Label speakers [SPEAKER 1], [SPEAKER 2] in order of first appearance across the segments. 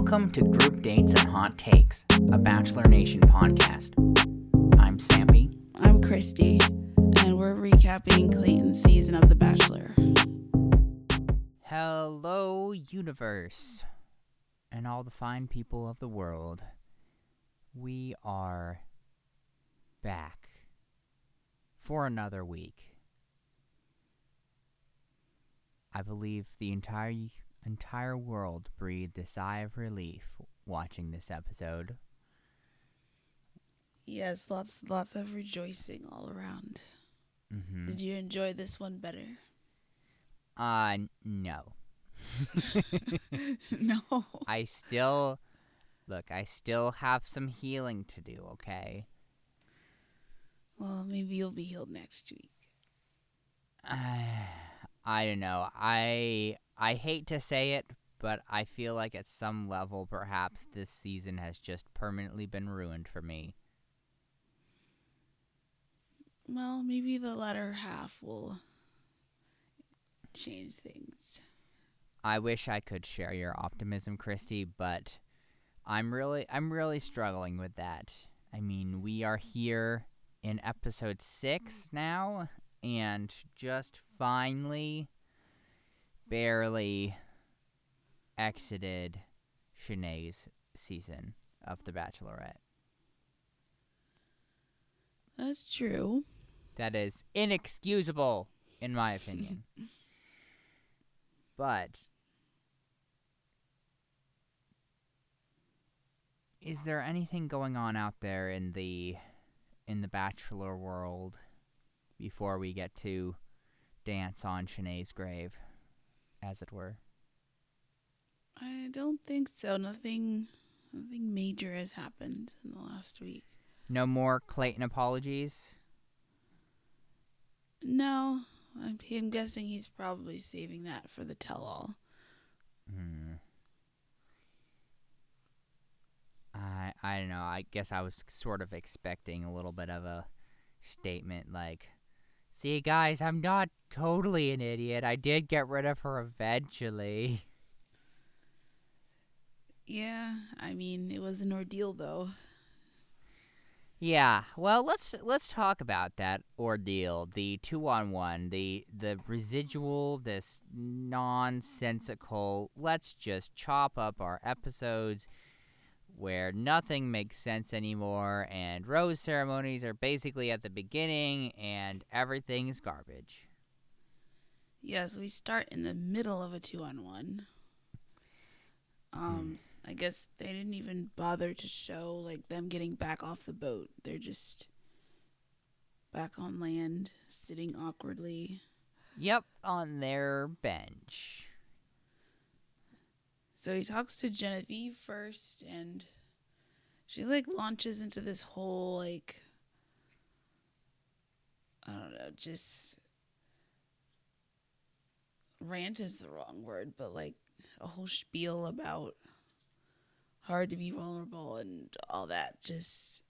[SPEAKER 1] Welcome to Group Dates and Hot Takes, a Bachelor Nation podcast. I'm Sampy.
[SPEAKER 2] I'm Christy, and we're recapping Clayton's season of The Bachelor.
[SPEAKER 1] Hello, universe, and all the fine people of the world. We are back for another week. I believe the entire entire world breathed a sigh of relief watching this episode.
[SPEAKER 2] Yes, lots lots of rejoicing all around.
[SPEAKER 1] Mm-hmm.
[SPEAKER 2] Did you enjoy this one better?
[SPEAKER 1] Uh, no.
[SPEAKER 2] no.
[SPEAKER 1] I still look. I still have some healing to do. Okay.
[SPEAKER 2] Well, maybe you'll be healed next week.
[SPEAKER 1] I I don't know. I I hate to say it, but I feel like at some level, perhaps this season has just permanently been ruined for me.
[SPEAKER 2] Well, maybe the latter half will change things.
[SPEAKER 1] I wish I could share your optimism, Christy, but I'm really I'm really struggling with that. I mean, we are here in episode 6 now and just finally barely exited Shanae's season of The Bachelorette.
[SPEAKER 2] That's true.
[SPEAKER 1] That is inexcusable, in my opinion. but is there anything going on out there in the in the bachelor world before we get to dance on Shanae's grave, as it were?
[SPEAKER 2] I don't think so. Nothing nothing major has happened in the last week.
[SPEAKER 1] No more Clayton apologies.
[SPEAKER 2] No, I'm, I'm guessing he's probably saving that for the tell all.
[SPEAKER 1] Hmm. I I don't know. I guess I was sort of expecting a little bit of a statement like, "See, guys, I'm not totally an idiot. I did get rid of her eventually."
[SPEAKER 2] Yeah, I mean, it was an ordeal though.
[SPEAKER 1] Yeah, well, let's let's talk about that ordeal, the two on one, the the residual, this nonsensical. Let's just chop up our episodes where nothing makes sense anymore, and rose ceremonies are basically at the beginning, and everything's garbage.
[SPEAKER 2] Yes, we start in the middle of a two on one. Um, I guess they didn't even bother to show like them getting back off the boat. They're just back on land, sitting awkwardly.
[SPEAKER 1] Yep, on their bench.
[SPEAKER 2] So he talks to Genevieve first, and she like launches into this whole like I don't know, just rant is the wrong word, but like a whole spiel about hard to be vulnerable and all that. Just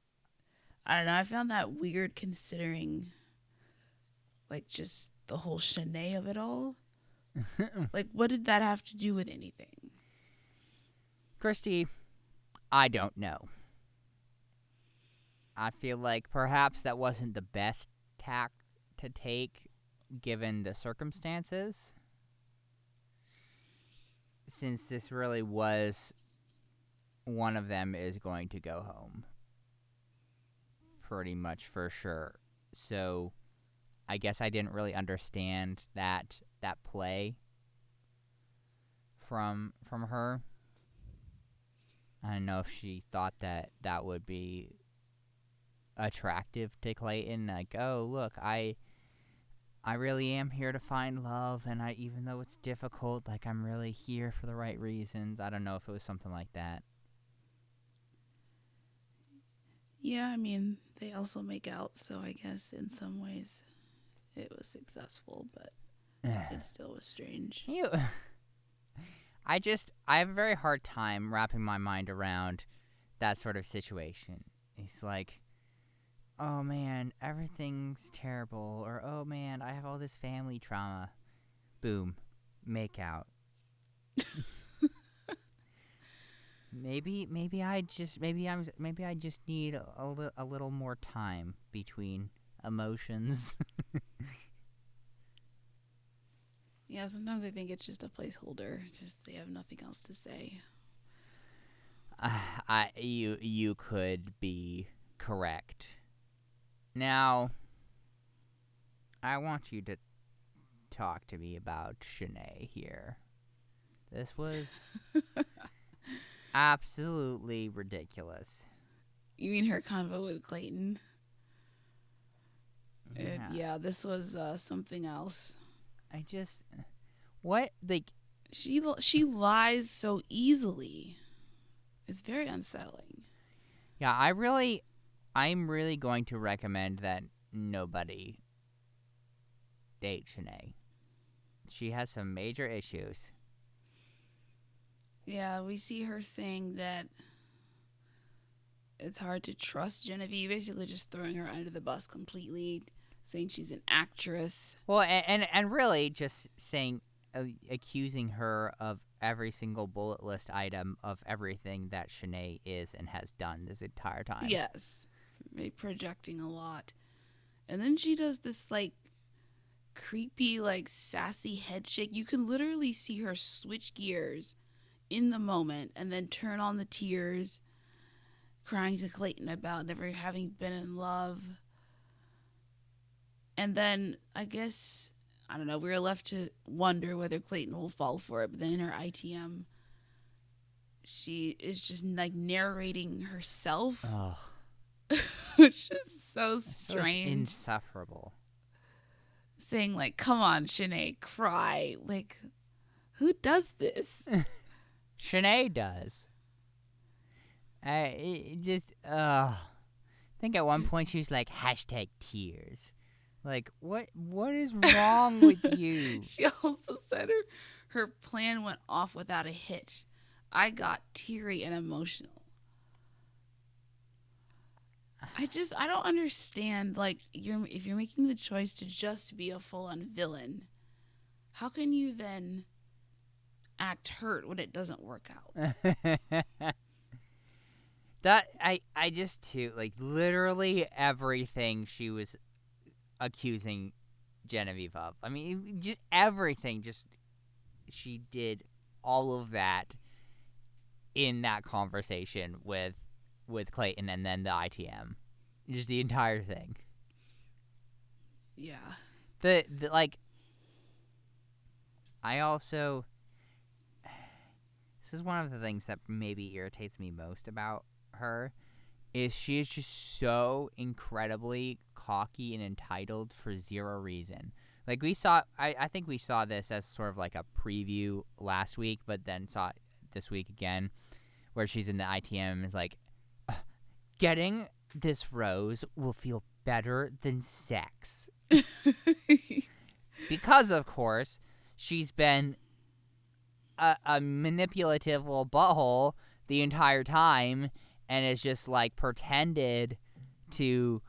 [SPEAKER 2] I don't know. I found that weird considering like just the whole Shanae of it all. like, what did that have to do with anything?
[SPEAKER 1] Christy, I don't know. I feel like perhaps that wasn't the best tack to take given the circumstances. Since this really was one of them is going to go home. Pretty much for sure. So I guess I didn't really understand that that play from from her. I don't know if she thought that that would be attractive to Clayton. Like, oh, look, I, I really am here to find love, and I, even though it's difficult, like I'm really here for the right reasons. I don't know if it was something like that.
[SPEAKER 2] Yeah, I mean, they also make out, so I guess in some ways it was successful, but it still was strange.
[SPEAKER 1] You. I just I have a very hard time wrapping my mind around that sort of situation. It's like, oh man, everything's terrible, or oh man, I have all this family trauma. Boom, make out. Maybe maybe I just maybe I'm maybe I just need a, a, a little more time between emotions.
[SPEAKER 2] Yeah, sometimes I think it's just a placeholder because they have nothing else to say.
[SPEAKER 1] Uh, I you you could be correct. Now, I want you to talk to me about Shanae here. This was absolutely ridiculous.
[SPEAKER 2] You mean her convo with Clayton? Uh,
[SPEAKER 1] Yeah.
[SPEAKER 2] yeah, this was uh, something else.
[SPEAKER 1] I just what like
[SPEAKER 2] She she lies so easily. It's very unsettling.
[SPEAKER 1] yeah, I really I'm really going to recommend that nobody date Shanae. She has some major issues.
[SPEAKER 2] Yeah, we see her saying that it's hard to trust Genevieve, basically just throwing her under the bus completely, saying she's an actress.
[SPEAKER 1] Well, and and, and really just saying, uh, accusing her of every single bullet list item of everything that Shanae is and has done this entire time.
[SPEAKER 2] Yes, projecting a lot. And then she does this like creepy, like sassy head shake. You can literally see her switch gears in the moment and then turn on the tears, crying to Clayton about never having been in love. And then I guess, I don't know, we were left to wonder whether Clayton will fall for it. But then in her ITM, she is just like narrating herself which is so strange.
[SPEAKER 1] insufferable.
[SPEAKER 2] saying like, "Come on, Shanae, cry." Like, who does this?
[SPEAKER 1] Shanae does. I it just uh, I think at one point she was like hashtag tears. Like what what is wrong with you?
[SPEAKER 2] she also said her her plan went off without a hitch. I got teary and emotional. I just I don't understand like you're if you're making the choice to just be a full-on villain, how can you then act hurt when it doesn't work out?
[SPEAKER 1] that I I just too like literally everything she was accusing Genevieve of. I mean, just everything. Just she did all of that in that conversation with with Clayton and then the ITM. Just the entire thing.
[SPEAKER 2] Yeah.
[SPEAKER 1] The, the like I also this is one of the things that maybe irritates me most about her is she is just so incredibly cocky and entitled for zero reason. Like we saw I, I think we saw this as sort of like a preview last week, but then saw it this week again where she's in the ITM is like getting this rose will feel better than sex because of course she's been a, a manipulative little butthole the entire time and has just like pretended to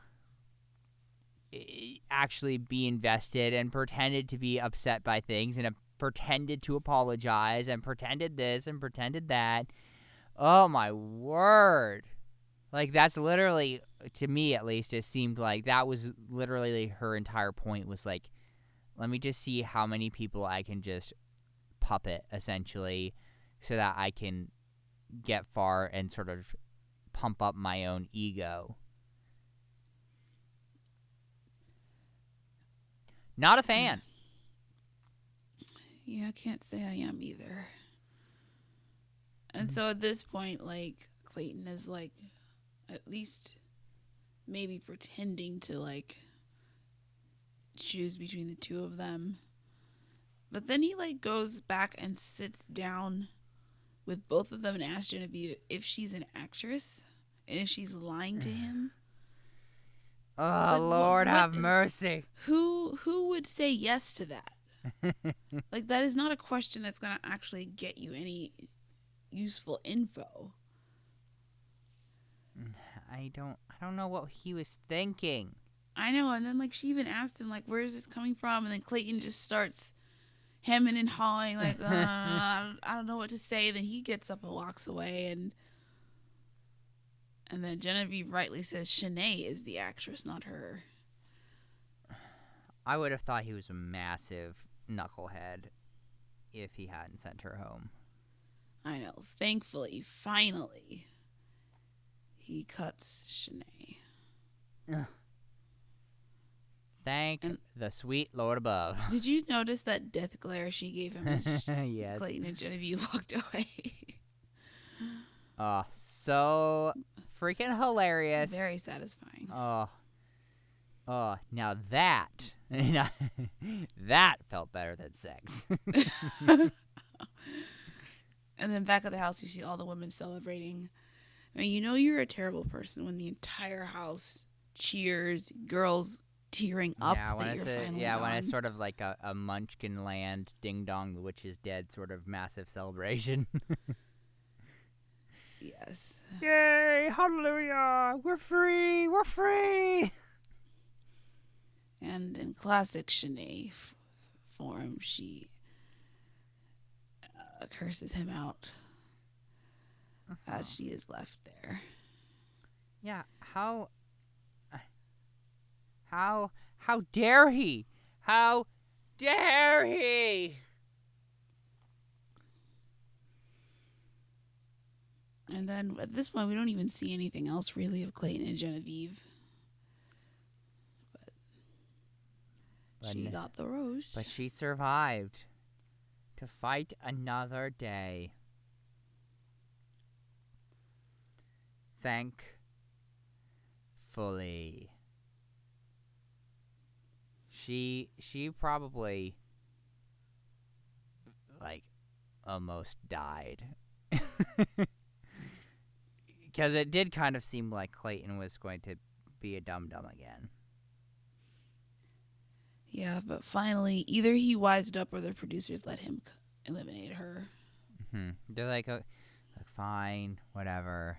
[SPEAKER 1] eh, actually be invested and pretended to be upset by things and uh, pretended to apologize and pretended this and pretended that. Oh my word. Like that's literally to me at least it seemed like that was literally her entire point was like let me just see how many people I can just puppet essentially so that I can get far and sort of pump up my own ego. Not a fan.
[SPEAKER 2] Yeah, I can't say I am either. And so at this point, like Clayton is like at least maybe pretending to like choose between the two of them. But then he like goes back and sits down with both of them and asks Genevieve if she's an actress and if she's lying to him.
[SPEAKER 1] Oh
[SPEAKER 2] Like,
[SPEAKER 1] Lord
[SPEAKER 2] what-
[SPEAKER 1] have mercy.
[SPEAKER 2] Who who would say yes to that? like that is not a question that's going to actually get you any useful info.
[SPEAKER 1] I don't I don't know what he was thinking.
[SPEAKER 2] I know, and then like she even asked him like where is this coming from and then Clayton just starts hemming and hawing, like, uh, I, don't, I don't know what to say. Then he gets up and walks away, and and then Genevieve rightly says Shanae is the actress, not her.
[SPEAKER 1] I would have thought he was a massive knucklehead if he hadn't sent her home.
[SPEAKER 2] I know. Thankfully, finally, he cuts Shanae.
[SPEAKER 1] Thank
[SPEAKER 2] And-
[SPEAKER 1] the sweet Lord above.
[SPEAKER 2] Did you notice that death glare she gave him as
[SPEAKER 1] yes.
[SPEAKER 2] Clayton and Genevieve walked away?
[SPEAKER 1] Oh, so freaking hilarious.
[SPEAKER 2] Very satisfying.
[SPEAKER 1] Oh. Oh, now that that felt better than sex.
[SPEAKER 2] And then back at the house, you see all the women celebrating. I mean, you know you're a terrible person when the entire house cheers, girls tearing up
[SPEAKER 1] yeah, when it's a, yeah, when it's sort of like a, a Munchkin Land Ding Dong the Witch is Dead sort of massive celebration.
[SPEAKER 2] yes.
[SPEAKER 1] Yay, hallelujah. We're free. We're free.
[SPEAKER 2] And in classic Shanae f- form, she uh, curses him out as she is left there.
[SPEAKER 1] Yeah, how how how dare he? How dare he?
[SPEAKER 2] And then at this point, we don't even see anything else really of Clayton and Genevieve.
[SPEAKER 1] But
[SPEAKER 2] she got the rose.
[SPEAKER 1] But she survived to fight another day. Thankfully. She she probably like almost died. Cuz it did kind of seem like Clayton was going to be a dum dum again.
[SPEAKER 2] yeah, but finally, either he wised up or the producers let him eliminate her.
[SPEAKER 1] Hmm. They're like, uh, like, fine, whatever.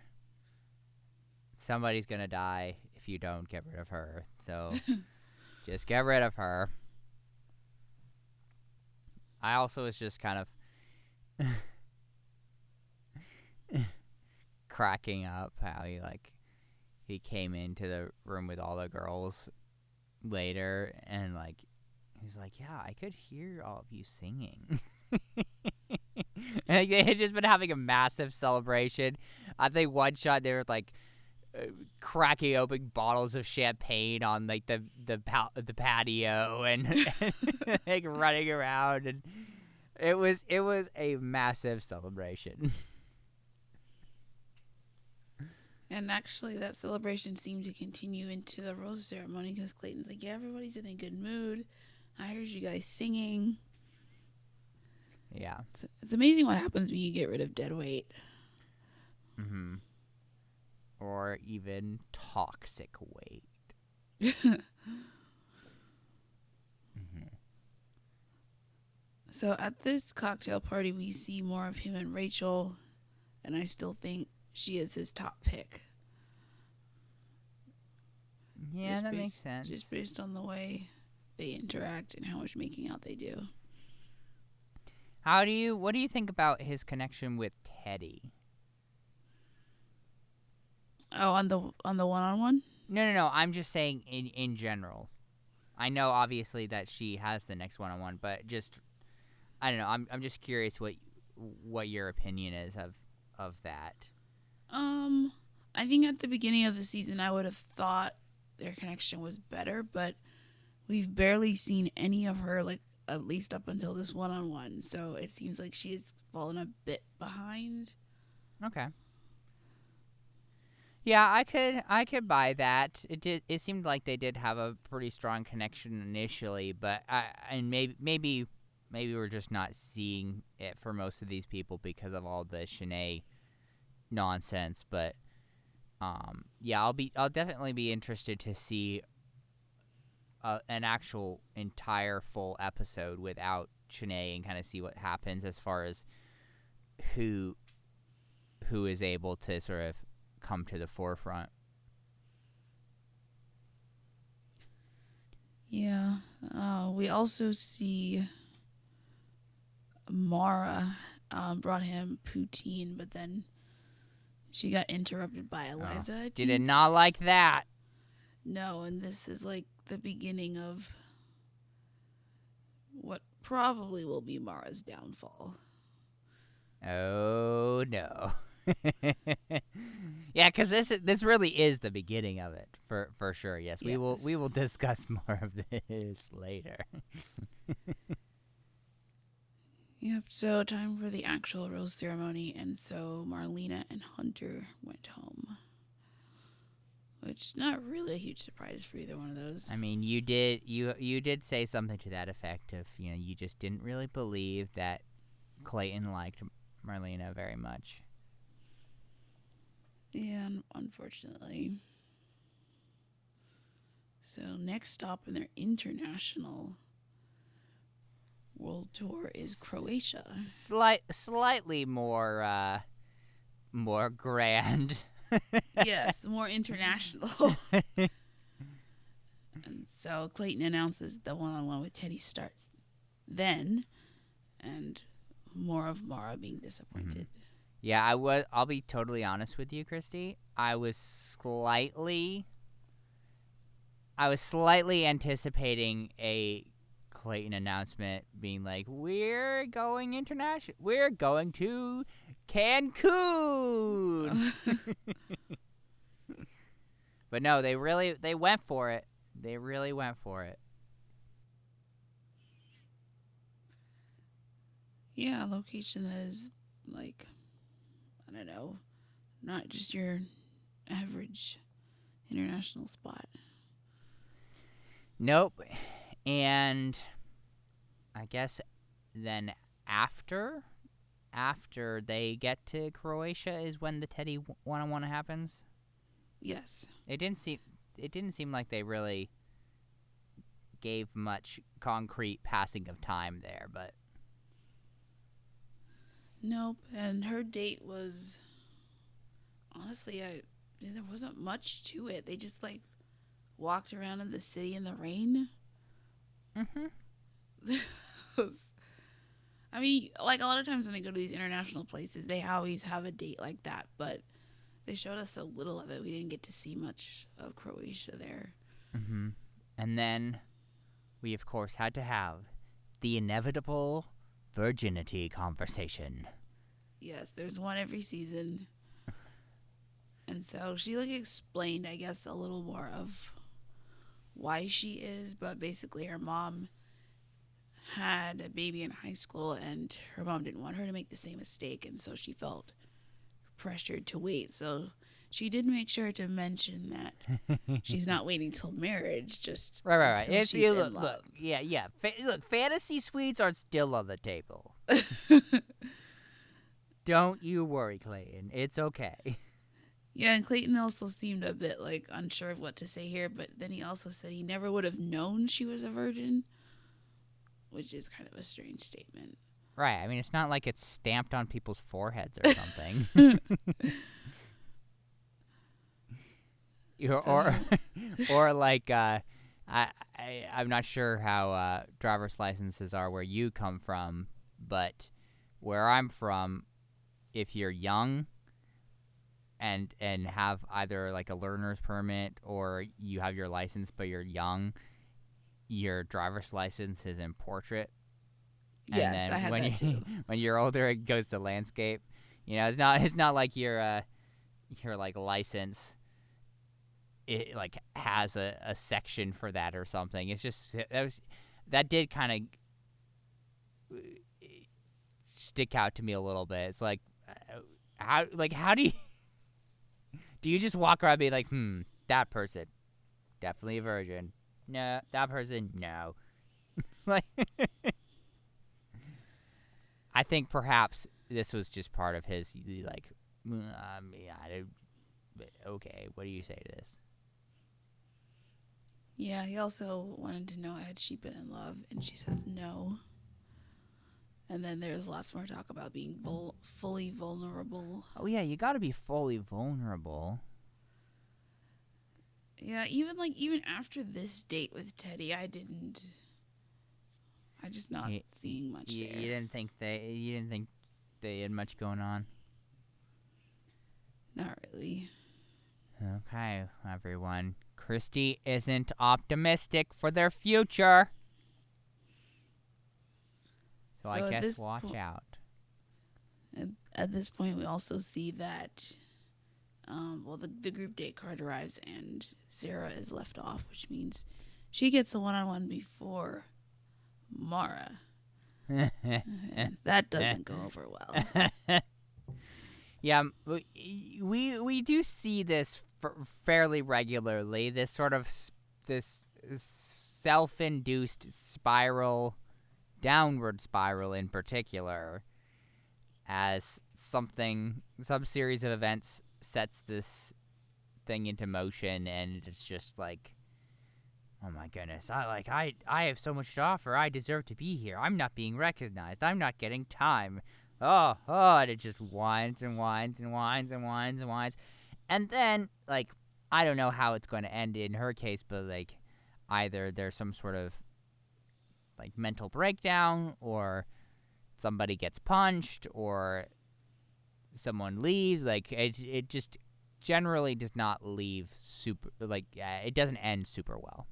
[SPEAKER 1] Somebody's gonna die if you don't get rid of her. So just get rid of her. I also was just kind of cracking up how he like he came into the room with all the girls later and like he was like, Yeah, I could hear all of you singing. and they had just been having a massive celebration. I think one shot they were like uh, cracking open bottles of champagne on like the the pa- the patio and, like running around and it was it was a massive celebration.
[SPEAKER 2] And actually, that celebration seemed to continue into the rose ceremony because Clayton's like, "Yeah, everybody's in a good mood. I heard you guys singing.
[SPEAKER 1] yeah.
[SPEAKER 2] It's, it's amazing what happens when you get rid of dead weight."
[SPEAKER 1] hmm Or even toxic weight. hmm
[SPEAKER 2] So at this cocktail party, we see more of him and Rachel, and I still think she is his top pick.
[SPEAKER 1] Yeah,
[SPEAKER 2] Just
[SPEAKER 1] that makes
[SPEAKER 2] based-
[SPEAKER 1] sense.
[SPEAKER 2] Just based on the way they interact and how much making out they do.
[SPEAKER 1] How do you what do you think about his connection with Teddi?
[SPEAKER 2] Oh, on the on the one on one.
[SPEAKER 1] No, no, no. I'm just saying in in general. I know obviously that she has the next one on one, but just I don't know. I'm I'm just curious what what your opinion is of of that.
[SPEAKER 2] Um, I think at the beginning of the season, I would have thought their connection was better, but we've barely seen any of her, like at least up until this one on one. So it seems like she has fallen a bit behind.
[SPEAKER 1] Okay. Yeah, I could I could buy that. It did it seemed like they did have a pretty strong connection initially, but I and maybe maybe maybe we're just not seeing it for most of these people because of all the Shanae nonsense, but um yeah, I'll be I'll definitely be interested to see uh, an actual entire full episode without Shanae and kind of see what happens as far as who who is able to sort of come to the forefront.
[SPEAKER 2] Yeah. Uh, we also see Mara um, brought him poutine, but then she got interrupted by oh. Eliza. I
[SPEAKER 1] Did it not like that?
[SPEAKER 2] No, and this is like the beginning of what probably will be Mara's downfall.
[SPEAKER 1] Oh no. yeah, because this is- this really is the beginning of it for for sure. Yes, we will we will discuss more of this later.
[SPEAKER 2] Yep, so time for the actual rose ceremony, and so Marlena and Hunter went home. Which not really a huge surprise for either one of those.
[SPEAKER 1] I mean, you did you you did say something to that effect of you know you just didn't really believe that Clayton liked Marlena very much.
[SPEAKER 2] Yeah, unfortunately. So next stop in their international world tour is Croatia.
[SPEAKER 1] Slight slightly more uh more grand.
[SPEAKER 2] yes, more international. and so Clayton announces the one-on-one with Teddi starts then, and more of Mara being disappointed.
[SPEAKER 1] Yeah, I was. I'll be totally honest with you, Christy. I was slightly. I was slightly anticipating a Clayton announcement being like, "We're going international. We're going to Cancun." but no, they really they went for it. They really went for it.
[SPEAKER 2] Yeah, a location that is like I don't know, not just your average international spot.
[SPEAKER 1] Nope. And I guess then after after they get to Croatia is when the Teddi one on one happens.
[SPEAKER 2] Yes.
[SPEAKER 1] It didn't seem it didn't seem like they really gave much concrete passing of time there, but
[SPEAKER 2] Nope. And her date was honestly, I there wasn't much to it. They just like walked around in the city in the rain.
[SPEAKER 1] Mhm.
[SPEAKER 2] I mean, like a lot of times when they go to these international places, they always have a date like that, but they showed us so little of it. We didn't get to see much of Croatia there.
[SPEAKER 1] Mhm. And then we of course had to have the inevitable virginity conversation.
[SPEAKER 2] Yes, there's one every season. And so she like explained, I guess, a little more of why she is, but basically her mom had a baby in high school and her mom didn't want her to make the same mistake and so she felt pressured to wait. So she did make sure to mention that she's not waiting till marriage, just
[SPEAKER 1] Right, right, right. If
[SPEAKER 2] she's
[SPEAKER 1] you look, look, yeah, yeah. Fa- look, fantasy suites are still on the table. Don't you worry, Clayton. It's okay.
[SPEAKER 2] Yeah, and Clayton also seemed a bit like unsure of what to say here, but then he also said he never would have known she was a virgin, which is kind of a strange statement.
[SPEAKER 1] Right. I mean, it's not like it's stamped on people's foreheads or something. You- or, or like, uh, I, I, I'm not sure how uh, driver's licenses are where you come from, but where I'm from, if you're young and and have either like a learner's permit or you have your license but you're young, your driver's license is in portrait. And
[SPEAKER 2] yes, I had
[SPEAKER 1] when
[SPEAKER 2] that
[SPEAKER 1] you,
[SPEAKER 2] too.
[SPEAKER 1] when you're older, it goes to landscape. You know, it's not it's not like your uh, your like license. It like has a, a section for that or something. It's just that was that did kind of stick out to me a little bit. It's like uh, how like how do you do you just walk around and be like, hmm, that person definitely a virgin. No, that person no. like I think perhaps this was just part of his like. "Mm, Um, yeah, I okay, what do you say to this?
[SPEAKER 2] Yeah, he also wanted to know had she been in love, and she says no. And then there's lots more talk about being vul- fully vulnerable.
[SPEAKER 1] Oh yeah, you got to be fully vulnerable.
[SPEAKER 2] Yeah, even like even after this date with Teddi, I didn't. I'm just not seeing much
[SPEAKER 1] You,
[SPEAKER 2] there.
[SPEAKER 1] you didn't think they you didn't think they had much going on.
[SPEAKER 2] Not really.
[SPEAKER 1] Okay, everyone. Christy isn't optimistic for their future. So,
[SPEAKER 2] So
[SPEAKER 1] I guess watch
[SPEAKER 2] po-
[SPEAKER 1] out.
[SPEAKER 2] At, at this point, we also see that, um, well, the, the group date card arrives and Sarah is left off, which means she gets a one on one before Mara. That doesn't go over well.
[SPEAKER 1] yeah, we we do see this f- fairly regularly. This sort of s- this self-induced spiral, downward spiral in particular, as something some series of events sets this thing into motion, and it's just like. Oh my goodness! I like I I have so much to offer. I deserve to be here. I'm not being recognized. I'm not getting time oh, oh, and it just whines and whines and whines and whines and whines. And then, like, I don't know how it's going to end in her case, but, like, either there's some sort of, like, mental breakdown, or somebody gets punched, or someone leaves. Like, it, it just generally does not leave super, like, uh, it doesn't end super well.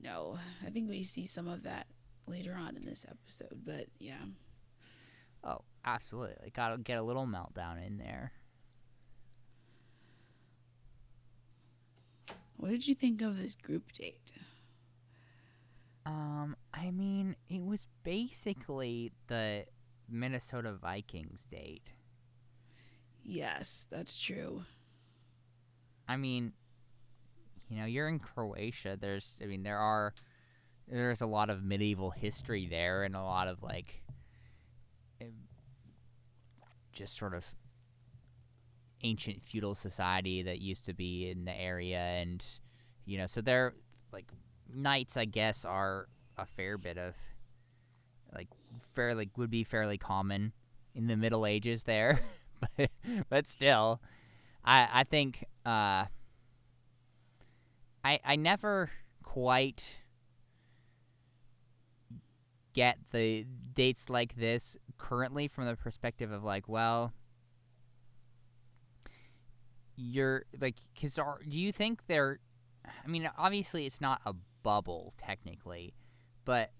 [SPEAKER 2] no, I think we see some of that later on in this episode, but yeah.
[SPEAKER 1] Oh, absolutely. Gotta get a little meltdown in there.
[SPEAKER 2] What did you think of this group date?
[SPEAKER 1] Um, I mean, it was basically the Minnesota Vikings date.
[SPEAKER 2] Yes, that's true.
[SPEAKER 1] I mean, you know, you're in Croatia. There's, I mean, there are, there's a lot of medieval history there, and a lot of like, just sort of ancient feudal society that used to be in the area, and you know, so they're like knights, I guess, are a fair bit of like fairly would be fairly common in the Middle Ages there, but but still, I I think uh I I never quite get the dates like this currently from the perspective of like well you're like cuz are do you think they're I mean obviously it's not a bubble technically but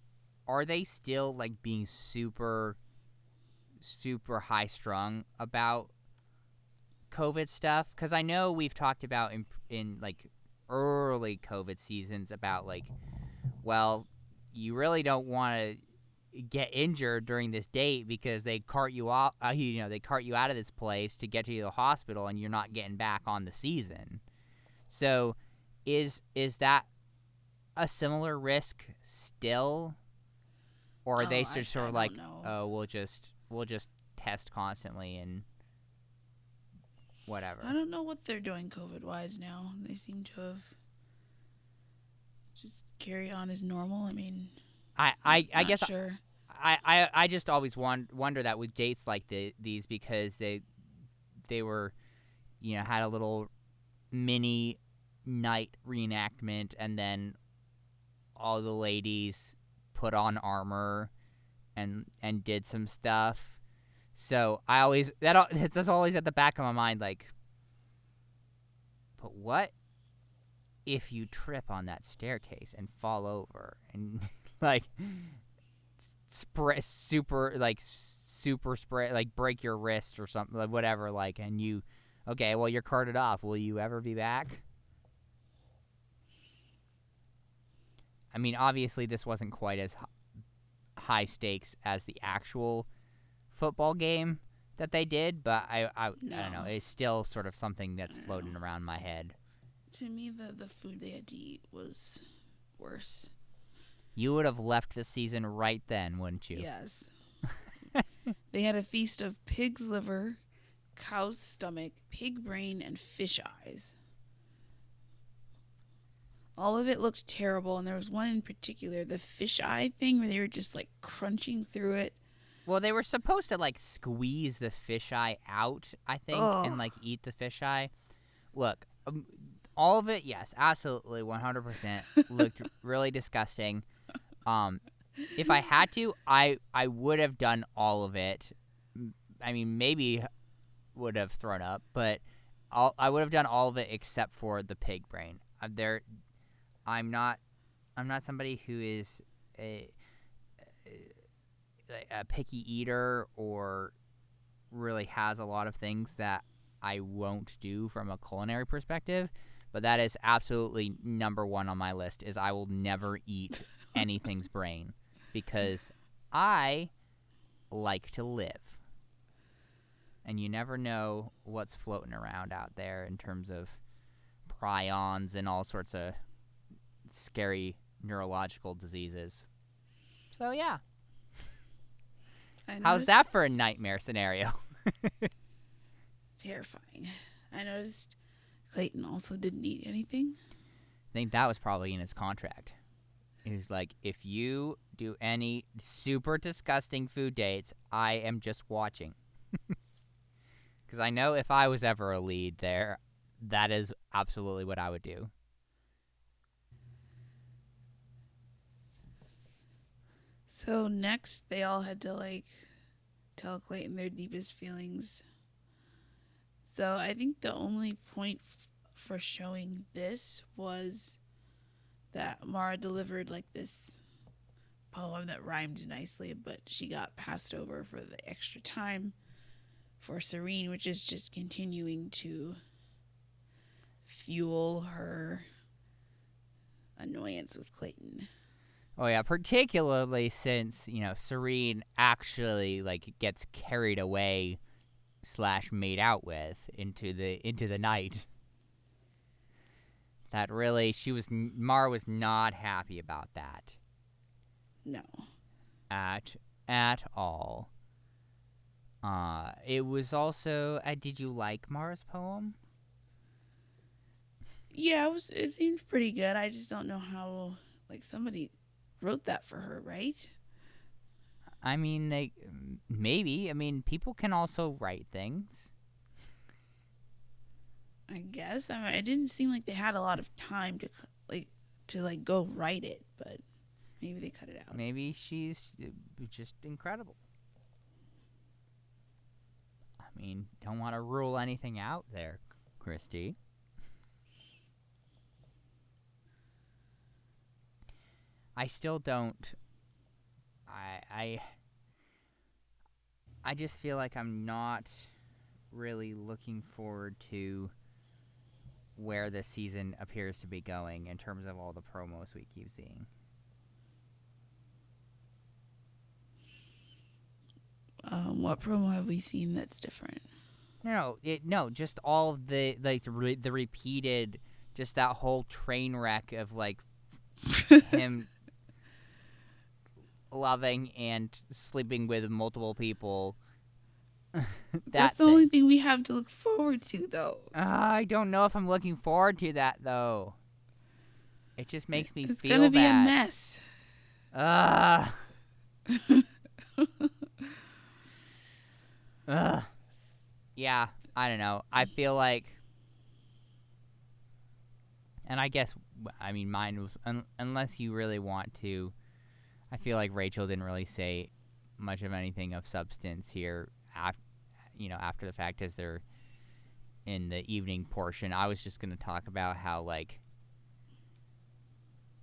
[SPEAKER 1] are they still like being super super high strung about covid stuff? Cuz I know we've talked about in in like early covid seasons about like well you really don't want to get injured during this date because they cart you off uh, you know they cart you out of this place to get to the hospital and you're not getting back on the season. So is is that a similar risk still or are
[SPEAKER 2] Oh,
[SPEAKER 1] they
[SPEAKER 2] I-
[SPEAKER 1] sort
[SPEAKER 2] I
[SPEAKER 1] of like
[SPEAKER 2] know.
[SPEAKER 1] oh we'll just we'll just test constantly and whatever
[SPEAKER 2] I don't know what they're doing COVID wise now. They seem to have just carry on as normal. I mean,
[SPEAKER 1] i i, I
[SPEAKER 2] not
[SPEAKER 1] guess
[SPEAKER 2] sure.
[SPEAKER 1] I, I, I just always won- wonder that with dates like the, these because they they were you know had a little mini night reenactment and then all the ladies put on armor and and did some stuff. So i always that that's always at the back of my mind like but what if you trip on that staircase and fall over and like spray super like super spray like break your wrist or something like whatever like and you okay well you're carted off. Will you ever be back i mean obviously this wasn't quite as high stakes as the actual football game that they did but i i, I don't know. It's still sort of something that's floating
[SPEAKER 2] know.
[SPEAKER 1] around my head
[SPEAKER 2] To me, the the food they had to eat was worse.
[SPEAKER 1] you would have left the season right then wouldn't you
[SPEAKER 2] Yes. they had a feast of pig's liver, cow's stomach, pig brain, and fish eyes. All of it looked terrible, and there was one in particular, the fish eye thing, where they were just like crunching through it.
[SPEAKER 1] Well, they were supposed to like squeeze the fisheye out, I think, and like eat the fisheye. Look, um, all of it, yes, absolutely, one hundred percent, looked really disgusting. Um, if I had to, I I would have done all of it. I mean, maybe would have thrown up, but all, I would have done all of it except for the pig brain. Uh, there, I'm not. I'm not somebody who is a a picky eater or really has a lot of things that I won't do from a culinary perspective. But that is absolutely number one on my list. Is I will never eat anything's brain because I like to live. And you never know what's floating around out there in terms of prions and all sorts of scary neurological diseases. So yeah, how's that for a nightmare scenario?
[SPEAKER 2] Terrifying. I noticed Clayton also didn't eat anything.
[SPEAKER 1] I think that was probably in his contract. He was like, if you do any super disgusting food dates, I am just watching. Because I know if I was ever a lead there, that is absolutely what I would do.
[SPEAKER 2] So next, they all had to like tell Clayton their deepest feelings. So I think the only point f- for showing this was that Mara delivered like this poem that rhymed nicely, but she got passed over for the extra time for Serene, which is just continuing to fuel her annoyance with Clayton.
[SPEAKER 1] Oh yeah, particularly since you know Serene actually like gets carried away slash made out with into the into the night. That really, she was Mara was not happy about that
[SPEAKER 2] No.
[SPEAKER 1] at at all. Uh, it was also. Uh, did you like Mara's poem?
[SPEAKER 2] Yeah, it was. It seemed pretty good. I just don't know how. Like somebody wrote that for her, right?
[SPEAKER 1] I mean, they maybe. I mean, people can also write things.
[SPEAKER 2] I guess. I mean, it didn't seem like they had a lot of time to like to like go write it, but maybe they cut it out.
[SPEAKER 1] Maybe she's uh, just incredible. I mean, don't want to rule anything out there, Christy. I still don't. I I. I just feel like I'm not really looking forward to where the season appears to be going in terms of all the promos we keep seeing.
[SPEAKER 2] Um, what promo have we seen that's different?
[SPEAKER 1] No, it, no, just all of the like the, re- the repeated, just that whole train wreck of like him loving and sleeping with multiple people. that
[SPEAKER 2] that's the
[SPEAKER 1] thing.
[SPEAKER 2] only thing we have to look forward to, though.
[SPEAKER 1] I don't know if I'm looking forward to that though. It just makes me
[SPEAKER 2] it's
[SPEAKER 1] feel
[SPEAKER 2] gonna be
[SPEAKER 1] bad.
[SPEAKER 2] a mess.
[SPEAKER 1] Ugh. Ugh. Yeah, I don't know. I feel like, and I guess, I mean, mine was, un- unless you really want to, I feel like Rachel didn't really say much of anything of substance here, af- you know, after the fact as they're in the evening portion. I was just going to talk about how, like,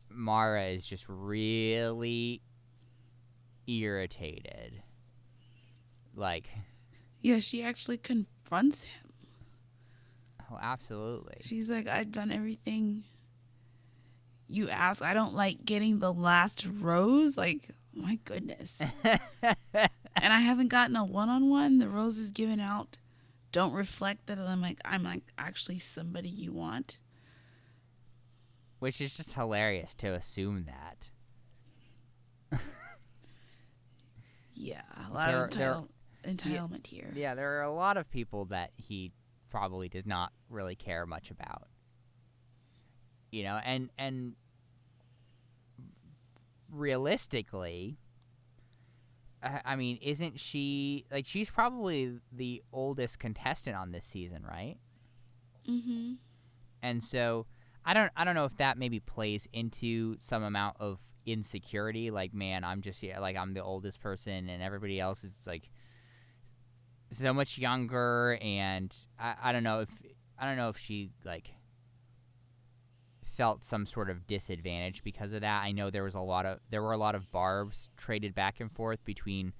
[SPEAKER 1] Mara is just really irritated. Like,
[SPEAKER 2] Yeah, she actually confronts him.
[SPEAKER 1] oh, absolutely.
[SPEAKER 2] She's like, I've done everything you ask. I don't like getting the last rose. Like, my goodness. and I haven't gotten a one on one. The roses given out don't reflect that I'm like I'm like actually somebody you want.
[SPEAKER 1] Which is just hilarious to assume that.
[SPEAKER 2] Yeah, a lot
[SPEAKER 1] There-
[SPEAKER 2] of
[SPEAKER 1] there-
[SPEAKER 2] entitle- entitlement here.
[SPEAKER 1] Yeah, there are a lot of people that he probably does not really care much about. You know, and and realistically, I, I mean, isn't she like she's probably the oldest contestant on this season, right?
[SPEAKER 2] Mm-hmm.
[SPEAKER 1] And so I don't I don't know if that maybe plays into some amount of insecurity like man i'm just yeah, like i'm the oldest person and everybody else is like so much younger and I, I don't know if i don't know if she like felt some sort of disadvantage because of that. I know there was a lot of there were a lot of barbs traded back and forth between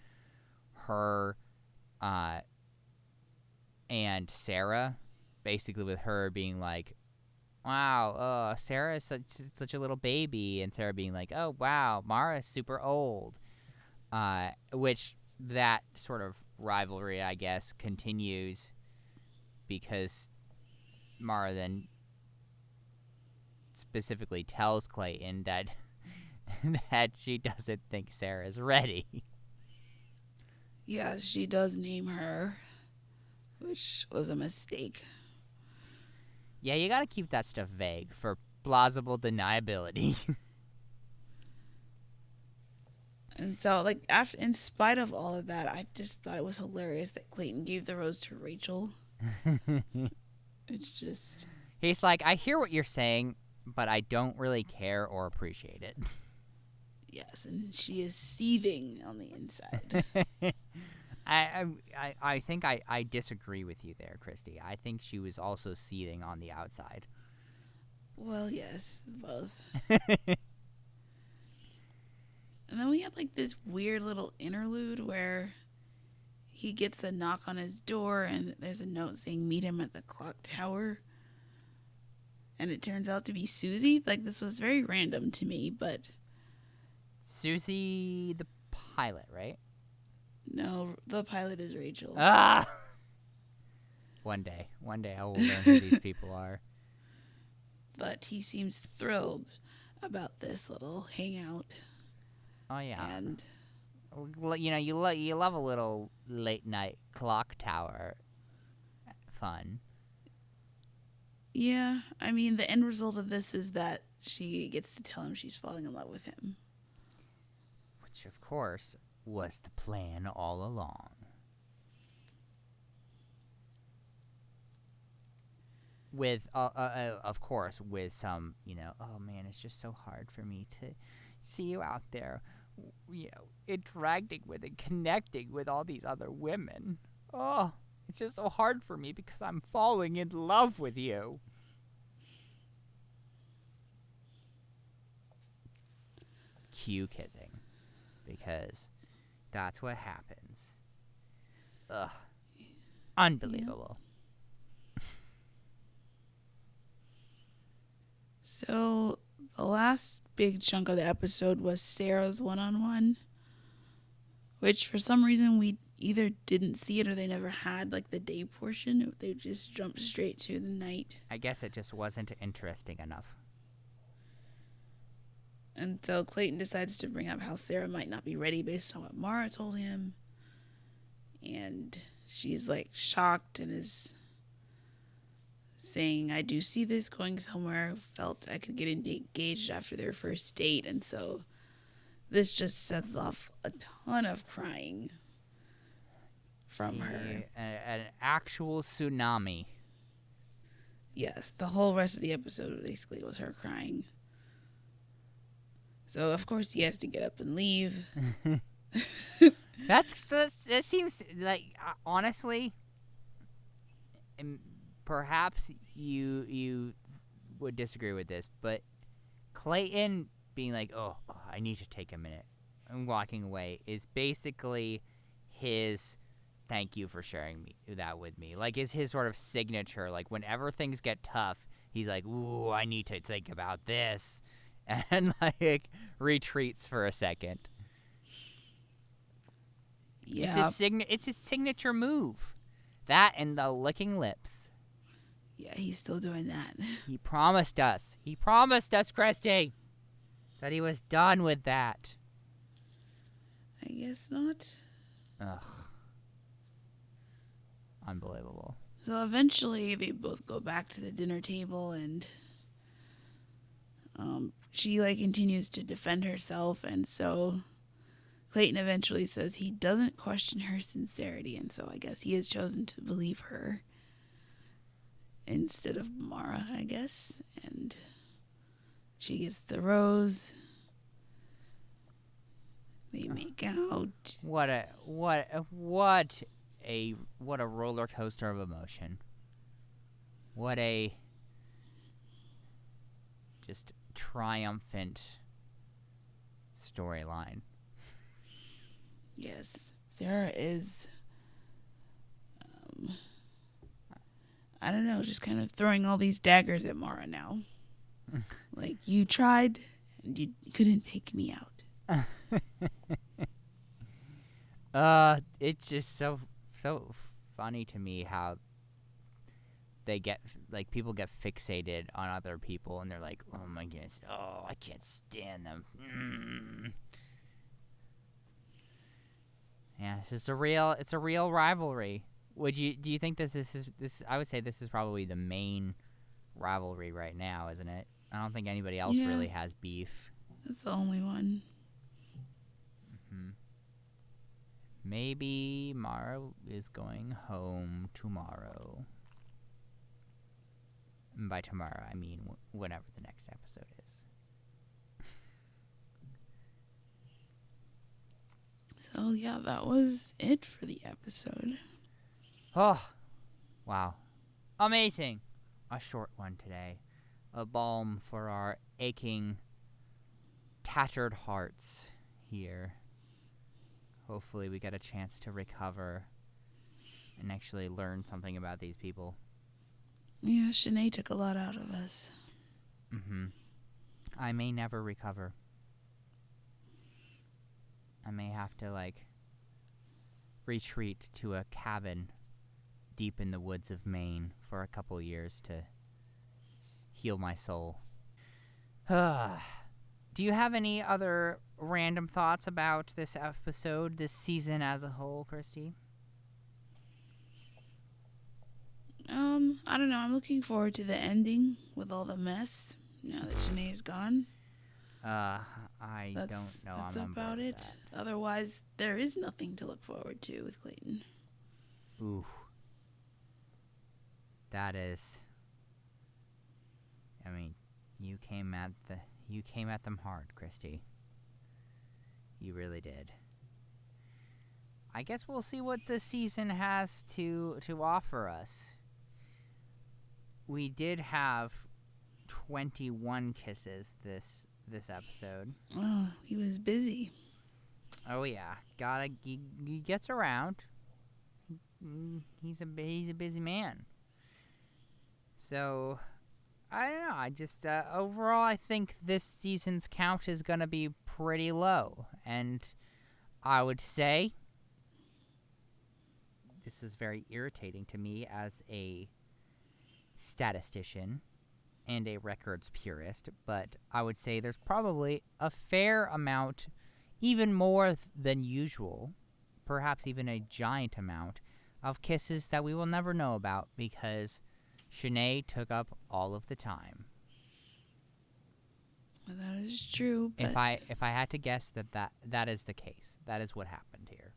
[SPEAKER 1] her uh and sarah basically with her being like wow, uh, Sarah is such, such a little baby, and Sarah being like, oh wow, Mara's super old, uh, which that sort of rivalry, I guess, continues because Mara then specifically tells Clayton that that she doesn't think Sarah's ready.
[SPEAKER 2] Yeah, she does name her, which was a mistake.
[SPEAKER 1] Yeah, you gotta keep that stuff vague for plausible deniability.
[SPEAKER 2] and so, like, after, in spite of all of that, I just thought it was hilarious that Clayton gave the rose to Rachel. it's just.
[SPEAKER 1] He's like, I hear what you're saying, but I don't really care or appreciate it.
[SPEAKER 2] Yes, and she is seething on the inside.
[SPEAKER 1] I, I I think I, I disagree with you there, Christy. I think she was also seething on the outside.
[SPEAKER 2] Well, yes, both. and then we have like this weird little interlude where he gets a knock on his door and there's a note saying meet him at the clock tower. And it turns out to be Susie. Like this was very random to me, but
[SPEAKER 1] Susie the pilot, right?
[SPEAKER 2] No, the pilot is Rachel.
[SPEAKER 1] Ah. One day, one day I will learn who these people are.
[SPEAKER 2] But he seems thrilled about this little hangout.
[SPEAKER 1] Oh yeah.
[SPEAKER 2] And
[SPEAKER 1] you know, you lo- you love a little late night clock tower fun.
[SPEAKER 2] Yeah, I mean the end result of this is that she gets to tell him she's falling in love with him.
[SPEAKER 1] Which of course was the plan all along. With, uh, uh, uh, of course, with some, you know, oh man, it's just so hard for me to see you out there, you know, interacting with and connecting with all these other women. Oh, it's just so hard for me because I'm falling in love with you. Cue kissing. Because that's what happens. Ugh. Unbelievable.
[SPEAKER 2] So the last big chunk of the episode was Sarah's one on one, which for some reason we either didn't see it or they never had like the day portion. They just jumped straight to the night.
[SPEAKER 1] I guess it just wasn't interesting enough.
[SPEAKER 2] And so Clayton decides to bring up how Sarah might not be ready based on what Mara told him. And she's like shocked and is saying, I do see this going somewhere. Felt I could get engaged after their first date. And so this just sets off a ton of crying from her.
[SPEAKER 1] A, an actual tsunami.
[SPEAKER 2] Yes, the whole rest of the episode basically was her crying. So of course he has to get up and leave.
[SPEAKER 1] that's, that's that seems like uh, honestly, and perhaps you you would disagree with this, but Clayton being like, "Oh, oh I need to take a minute," and walking away is basically his thank you for sharing me that with me. Like is his sort of signature. Like whenever things get tough, he's like, "Ooh, I need to think about this." and like retreats for a second.
[SPEAKER 2] Yeah.
[SPEAKER 1] It's his sign- it's his signature move. That and the licking lips.
[SPEAKER 2] Yeah, he's still doing that.
[SPEAKER 1] He promised us. He promised us, Christy, that he was done with that.
[SPEAKER 2] I guess not.
[SPEAKER 1] Ugh. Unbelievable.
[SPEAKER 2] So eventually they both go back to the dinner table and um, she like continues to defend herself and so Clayton eventually says he doesn't question her sincerity and so I guess he has chosen to believe her instead of Mara, I guess. And she gets the rose They make out.
[SPEAKER 1] What a what a, what a what a roller coaster of emotion. What a just triumphant storyline.
[SPEAKER 2] Yes, Sarah is. Um, I don't know, just kind of throwing all these daggers at Mara now. like you tried, and you couldn't take me out.
[SPEAKER 1] Uh, it's just so so funny to me how they get like people get fixated on other people and they're like, oh my goodness, oh I can't stand them. Mm. Yeah, it's just a real it's a real rivalry. Would you do you think that this is this? I would say this is probably the main rivalry right now, isn't it? I don't think anybody else
[SPEAKER 2] Yeah.
[SPEAKER 1] really has beef.
[SPEAKER 2] It's the only one.
[SPEAKER 1] hmm Maybe Mara is going home tomorrow. And by tomorrow, I mean wh- whenever the next episode is.
[SPEAKER 2] So yeah, that was it for the episode.
[SPEAKER 1] Oh, wow. Amazing. A short one today. A balm for our aching, tattered hearts here. Hopefully, we get a chance to recover and actually learn something about these people.
[SPEAKER 2] Yeah, Shanae took a lot out of us.
[SPEAKER 1] Mm-hmm. I may never recover. I may have to, like, retreat to a cabin deep in the woods of Maine for a couple years to heal my soul. Do you have any other random thoughts about this episode, this season as a whole, Christy?
[SPEAKER 2] Um, I don't know. I'm looking forward to the ending with all the mess. Now that Shanae's gone,
[SPEAKER 1] Uh, I
[SPEAKER 2] that's
[SPEAKER 1] don't know.
[SPEAKER 2] that's
[SPEAKER 1] I'm
[SPEAKER 2] about it. Otherwise, there is nothing to look forward to with Clayton.
[SPEAKER 1] Ooh. That is. I mean, you came at the you came at them hard, Christy. You really did. I guess we'll see what the season has to to offer us. We did have 21 kisses this this episode.
[SPEAKER 2] Oh, he was busy.
[SPEAKER 1] Oh yeah, gotta he, he gets around. He's a he's a busy man. So, I don't know. I just uh, overall, I think this season's count is gonna be pretty low, and I would say this is very irritating to me as a statistician and a records purist. But I would say there's probably a fair amount even more than usual, perhaps even a giant amount, of kisses that we will never know about because Shanae took up all of the time.
[SPEAKER 2] Well, that is true. But
[SPEAKER 1] If I if I had to guess that, that that is the case, that is what happened here.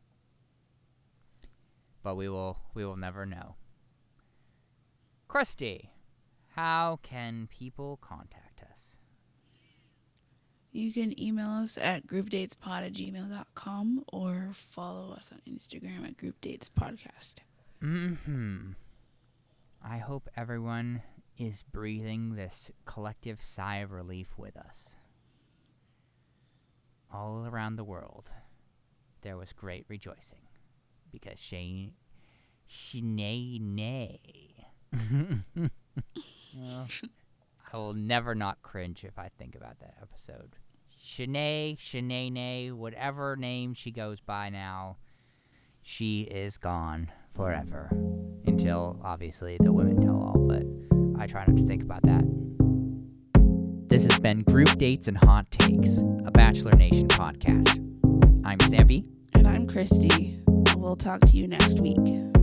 [SPEAKER 1] But we will we will never know. Christy, how can people contact us?
[SPEAKER 2] you can email us at groupdatespod at gmail.com or follow us on Instagram at groupdatespodcast.
[SPEAKER 1] Hmm. I hope everyone is breathing this collective sigh of relief with us. All around the world, there was great rejoicing because Shane, Shanae, well, I will never not cringe if I think about that episode. Shanae, Shanae, whatever name she goes by now, she is gone forever. Until, obviously, the women tell all, I try not to think about that. This has been Group Dates and Hot Takes, a Bachelor Nation podcast. I'm Sampy.
[SPEAKER 2] And I'm Christy. We'll talk to you next week.